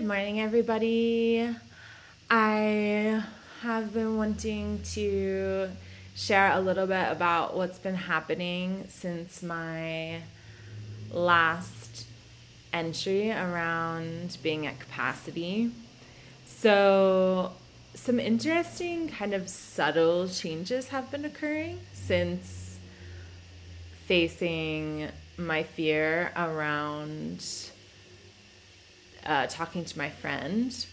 Good morning, everybody. I have been wanting to share a little bit about what's been happening since my last entry around being at capacity. So, some interesting, kind of subtle changes have been occurring since facing my fear around uh, talking to my friend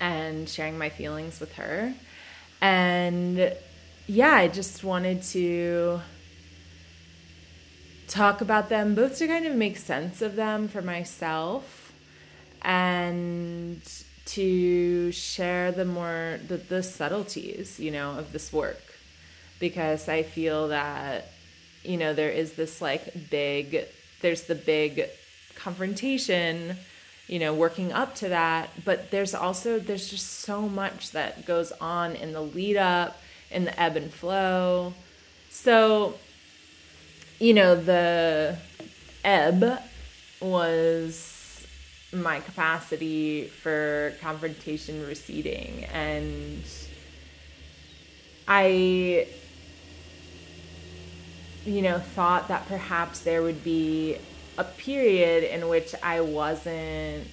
and sharing my feelings with her. And yeah, I just wanted to talk about them both to kind of make sense of them for myself and to share the more the, the subtleties you know of this work because i feel that you know there is this like big there's the big confrontation you know working up to that but there's also there's just so much that goes on in the lead up in the ebb and flow. So you know the ebb was my capacity for confrontation receding and i you know thought that perhaps there would be a period in which I wasn't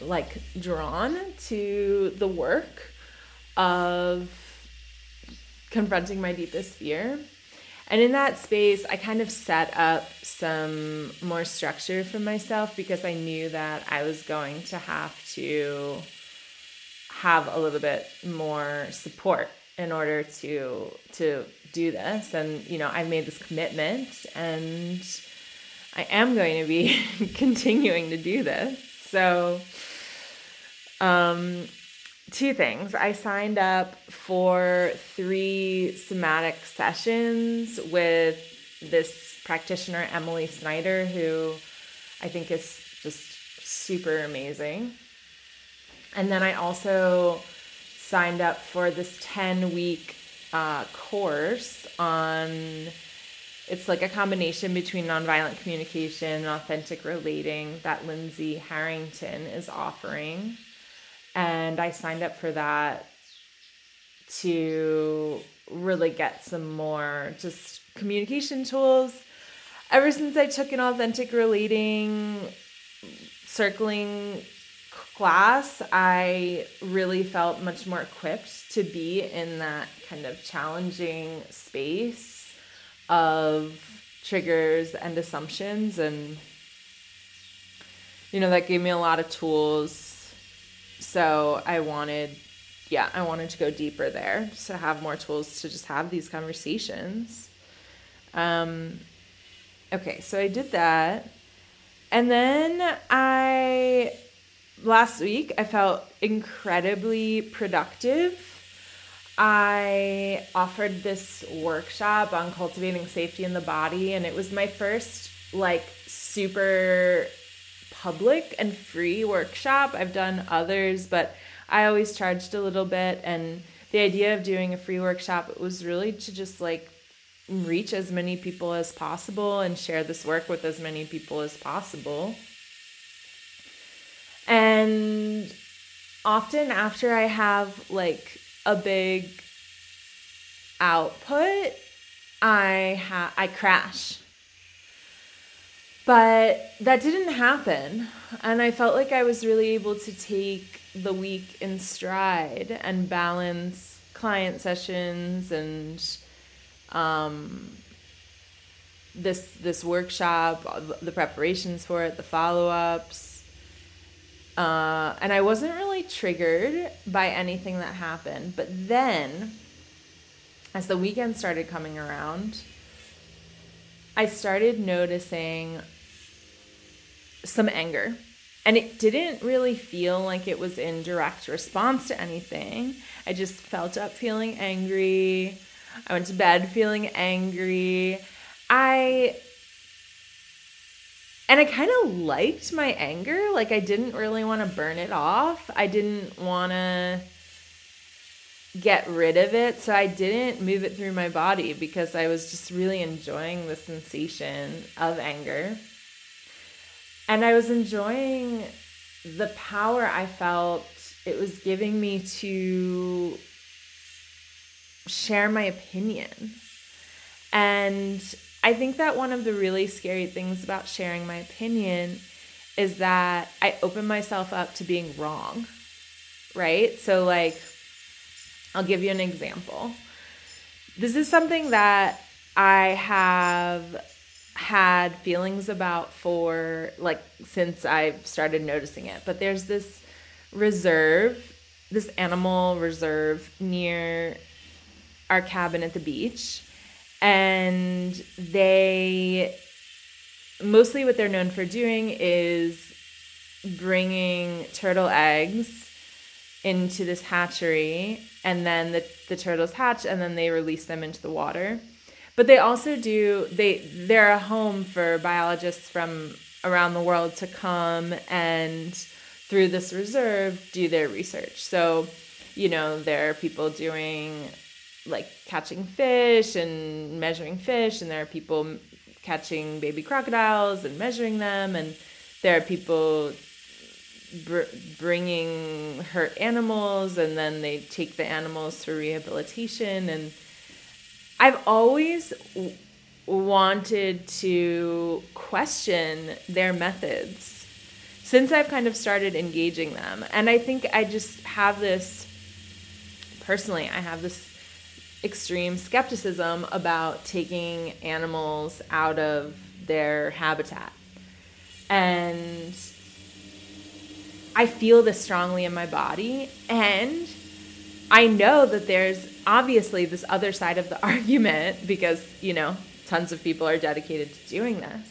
like drawn to the work of confronting my deepest fear. And in that space, I kind of set up some more structure for myself because I knew that I was going to have to have a little bit more support in order to to do this and you know I've made this commitment and I am going to be continuing to do this. So, um, two things. I signed up for three somatic sessions with this practitioner, Emily Snyder, who I think is just super amazing. And then I also signed up for this 10 week uh, course on it's like a combination between nonviolent communication and authentic relating that Lindsay Harrington is offering. And I signed up for that to really get some more just communication tools. Ever since I took an authentic relating circling class, I really felt much more equipped to be in that kind of challenging space of triggers and assumptions and you know that gave me a lot of tools. So i wanted yeah i wanted to go deeper there to have more tools to just have these conversations. Um okay so i did that. And then i last week i felt incredibly productive I offered this workshop on cultivating safety in the body, and it was my first like super public and free workshop. I've done others, but I always charged a little bit. And the idea of doing a free workshop was really to just like reach as many people as possible and share this work with as many people as possible. And often after I have like a big output, I ha- I crash. But that didn't happen, and I felt like I was really able to take the week in stride and balance client sessions and um, this this workshop, the preparations for it, the follow ups, uh, and I wasn't really triggered by anything that happened. But then, as the weekend started coming around, I started noticing some anger. And it didn't really feel like it was in direct response to anything. I just felt up feeling angry. I went to bed feeling angry. I and I kind of liked my anger. Like I didn't really want to burn it off. I didn't want to get rid of it. So I didn't move it through my body because I was just really enjoying the sensation of anger. And I was enjoying the power I felt it was giving me to share my opinion. And I think that one of the really scary things about sharing my opinion is that I open myself up to being wrong. Right? So, like, I'll give you an example. This is something that I have had feelings about for like since I've started noticing it. But there's this reserve, this animal reserve near our cabin at the beach. And they mostly what they're known for doing is bringing turtle eggs into this hatchery and then the, the turtles hatch and then they release them into the water. But they also do they they're a home for biologists from around the world to come and through this reserve do their research. So you know there are people doing like catching fish and measuring fish and there are people catching baby crocodiles and measuring them and there are people br- bringing hurt animals and then they take the animals for rehabilitation and i've always w- wanted to question their methods since i've kind of started engaging them and i think i just have this personally i have this extreme skepticism about taking animals out of their habitat. And I feel this strongly in my body. And I know that there's obviously this other side of the argument because, you know, tons of people are dedicated to doing this.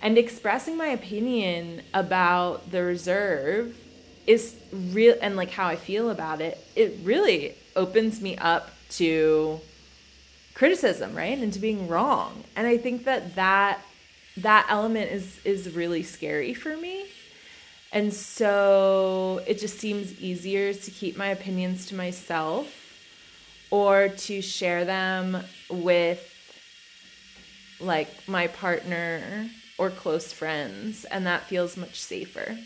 And expressing my opinion about the reserve is real and like how I feel about it, it really opens me up to criticism, right? And to being wrong. And I think that that that element is is really scary for me. And so it just seems easier to keep my opinions to myself or to share them with like my partner or close friends and that feels much safer.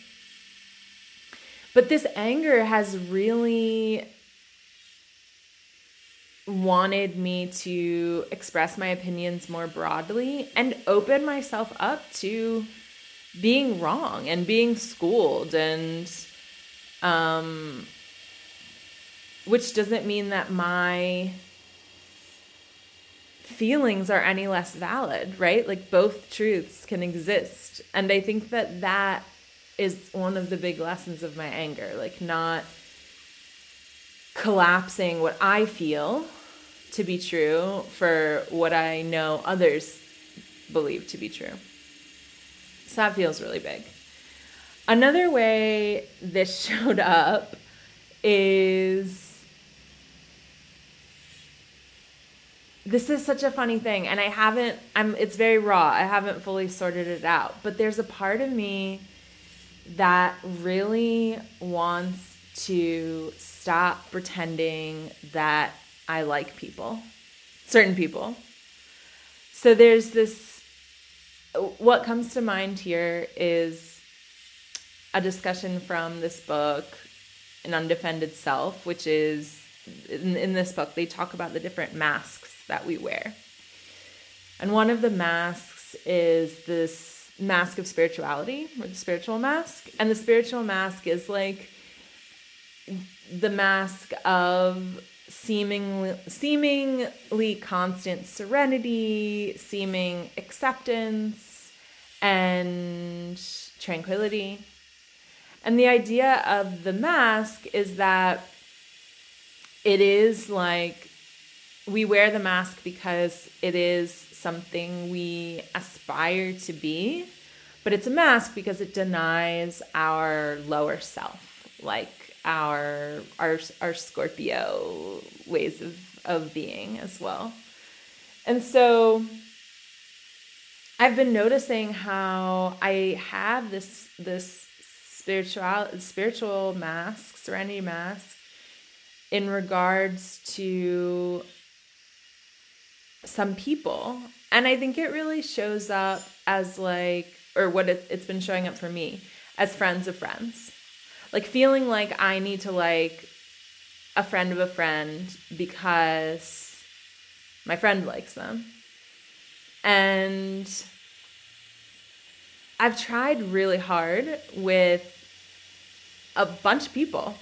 But this anger has really wanted me to express my opinions more broadly and open myself up to being wrong and being schooled and um which doesn't mean that my feelings are any less valid right? Like both truths can exist. And i think that that is one of the big lessons of my anger like not collapsing what I feel to be true for what I know others believe to be true. So that feels really big. Another way this showed up is this is such a funny thing and I haven't I'm it's very raw. I haven't fully sorted it out, but there's a part of me that really wants to stop pretending that I like people, certain people. So there's this, what comes to mind here is a discussion from this book, An Undefended Self, which is in, in this book, they talk about the different masks that we wear. And one of the masks is this mask of spirituality, or the spiritual mask. And the spiritual mask is like the mask of seemingly seemingly constant serenity, seeming acceptance and tranquility. And the idea of the mask is that it is like we wear the mask because it is something we aspire to be, but it's a mask because it denies our lower self, like our our our Scorpio ways of of being as well. And so I've been noticing how I have this this spiritual spiritual mask, serenity mask in regards to some people. And I think it really shows up as like or what it, it's been showing up for me as friends of friends. Like feeling like I need to like a friend of a friend because my friend likes them. And I've tried really hard with a bunch of people.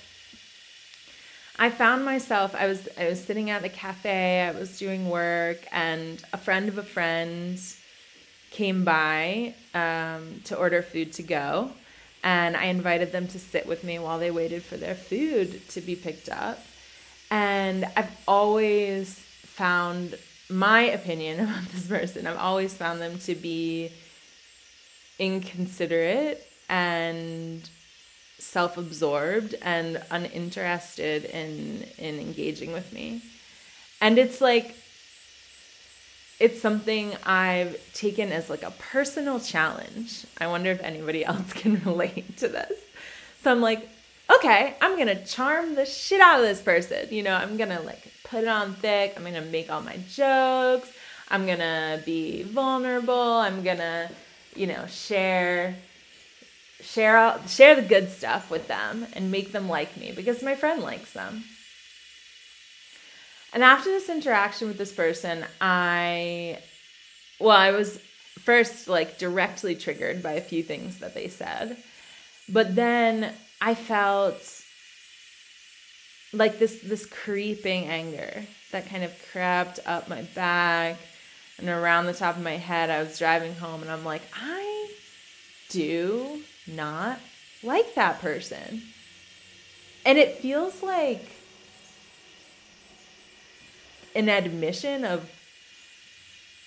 I found myself I was I was sitting at the cafe, I was doing work and a friend of a friend came by um, to order food to go and I invited them to sit with me while they waited for their food to be picked up. And I've always found my opinion about this person, I've always found them to be inconsiderate and self-absorbed and uninterested in in engaging with me. And it's like it's something I've taken as like a personal challenge. I wonder if anybody else can relate to this. So I'm like, okay, I'm gonna charm the shit out of this person. You know, I'm gonna like put it on thick. I'm gonna make all my jokes. I'm gonna be vulnerable. I'm gonna, you know, share share out share the good stuff with them and make them like me because my friend likes them. And after this interaction with this person, I, well, I was first like directly triggered by a few things that they said. But then I felt like this this creeping anger that kind of crept up my back and around the top of my head. I was driving home and I'm like, I do not like that person. And it feels like an admission of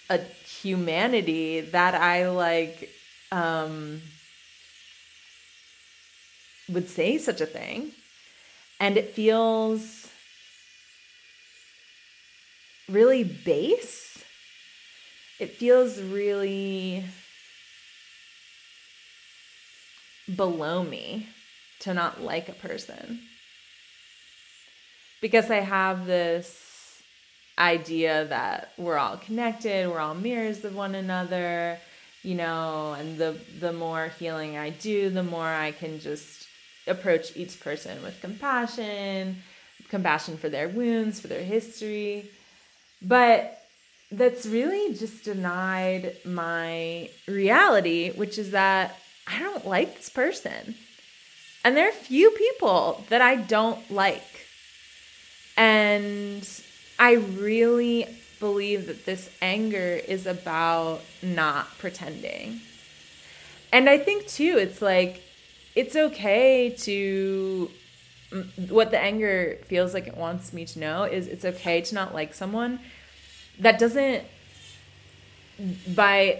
a humanity that I like um would say such a thing. And it feels really base. It feels really below me to not like a person. Because I have this idea that we're all connected, we're all mirrors of one another, you know, and the the more healing I do, the more I can just approach each person with compassion, compassion for their wounds, for their history. But that's really just denied my reality, which is that I don't like this person. And there are few people that I don't like. And I really believe that this anger is about not pretending. And I think too, it's like, it's okay to, what the anger feels like it wants me to know is it's okay to not like someone. That doesn't, by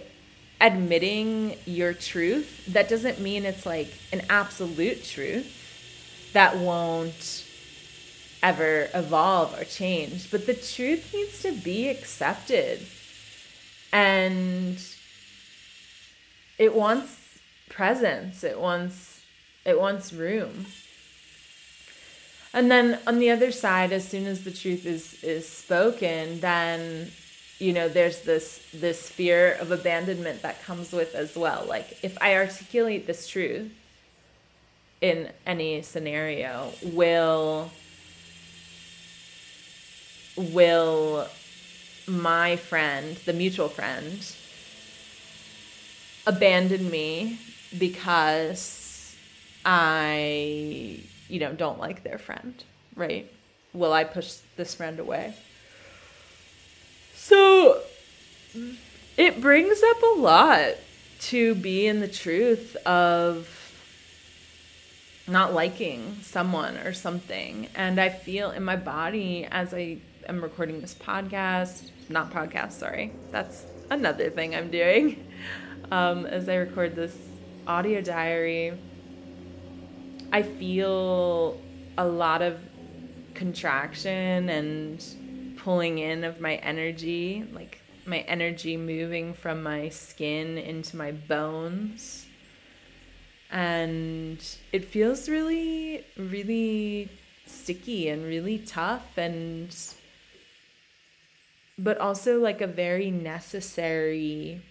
admitting your truth, that doesn't mean it's like an absolute truth that won't ever evolve or change, but the truth needs to be accepted. And it wants presence, it wants it wants room. And then on the other side, as soon as the truth is is spoken, then you know there's this this fear of abandonment that comes with as well. Like if I articulate this truth in any scenario, will will my friend, the mutual friend, abandon me because I, you know, don't like their friend, right? Will I push this friend away? So it brings up a lot to be in the truth of not liking someone or something. And I feel in my body as I am recording this podcast, not podcast, sorry. That's another thing I'm doing. Um, as I record this audio diary, I feel a lot of contraction and pulling in of my energy, like my energy moving from my skin into my bones. And it feels really, really sticky and really tough and but also like a very necessary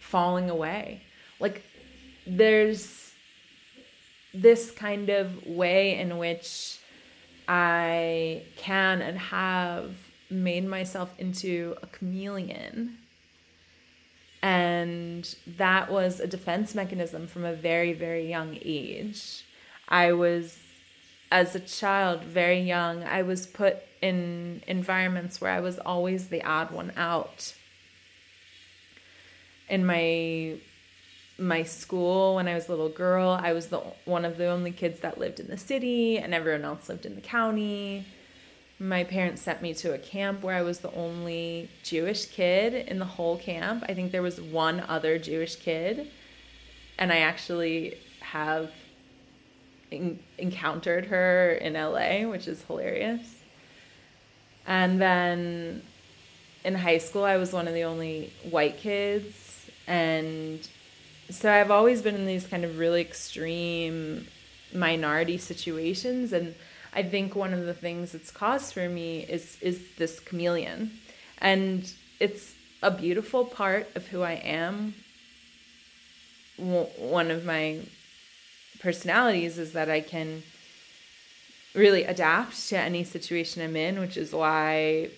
falling away. Like there's this kind of way in which I can and have made myself into a chameleon. And that was a defense mechanism from a very, very young age. I was, as a child, very young, I was put in environments where I was always the odd one out. In my my school when I was a little girl, I was the one of the only kids that lived in the city and everyone else lived in the county. My parents sent me to a camp where I was the only Jewish kid in the whole camp. I think there was one other Jewish kid and I actually have in- encountered her in LA, which is hilarious. And then in high school, I was one of the only white kids and so I've always been in these kind of really extreme minority situations and I think one of the things that's caused for me is is this chameleon. And it's a beautiful part of who I am. One of my personalities is that I can really adapt to any situation I'm in, which is why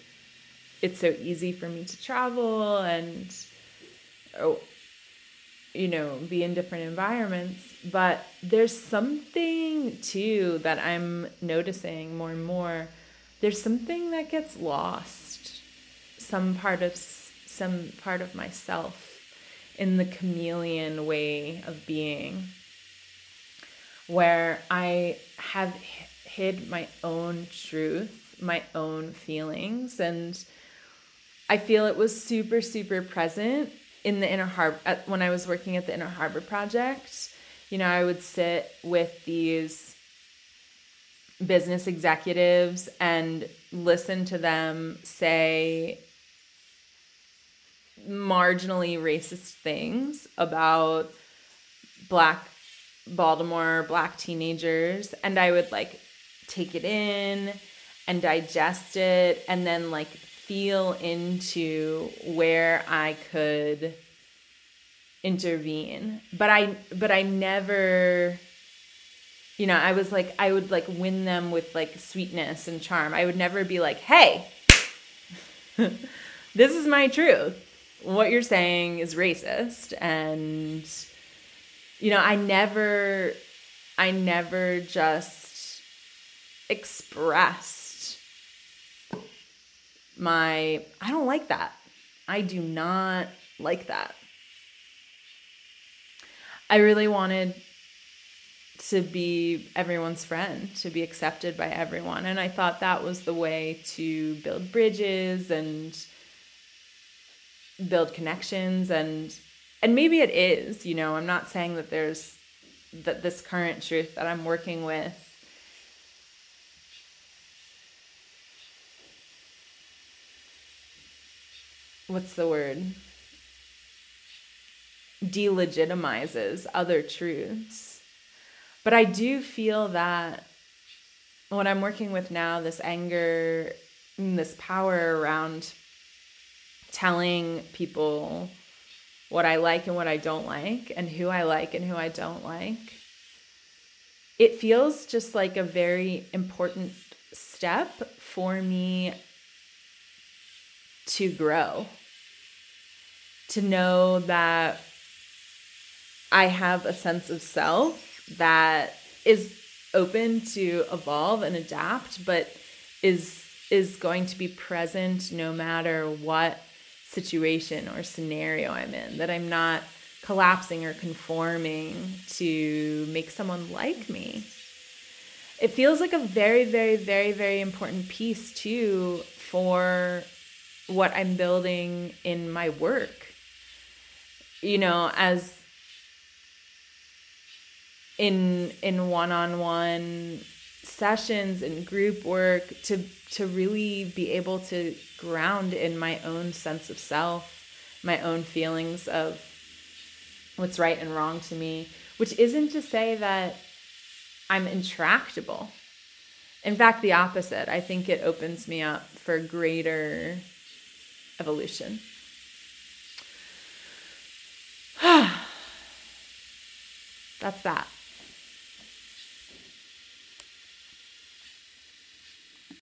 it's so easy for me to travel and oh, you know, be in different environments. But there's something too that I'm noticing more and more. There's something that gets lost, some part of some part of myself in the chameleon way of being, where I have hid my own truth, my own feelings, and I feel it was super, super present in the Inner Harbor, when I was working at the Inner Harbor Project, you know, I would sit with these business executives and listen to them say marginally racist things about black Baltimore black teenagers and I would like take it in and digest it and then like feel into where I could intervene. But I but I never you know, I was like I would like win them with like sweetness and charm. I would never be like, "Hey, this is my truth. What you're saying is racist." And you know, I never I never just expressed my I don't like that. I do not like that. I really wanted to be everyone's friend, to be accepted by everyone. And I thought that was the way to build bridges and build connections and and maybe it is, you know, I'm not saying that there's that this current truth that I'm working with what's the word? Delegitimizes other truths. But I do feel that what I'm working with now, this anger, this power around telling people what I like and what I don't like, and who I like and who I don't like, it feels just like a very important step for me to grow, to know that I have a sense of self that is open to evolve and adapt, but is is going to be present no matter what situation or scenario I'm in. That I'm not collapsing or conforming to make someone like me. It feels like a very, very, very, very important piece too for what I'm building in my work. You know, as in in one-on-one sessions and group work to to really be able to ground in my own sense of self, my own feelings of what's right and wrong to me, which isn't to say that I'm intractable. In fact, the opposite. I think it opens me up for greater evolution. that's that.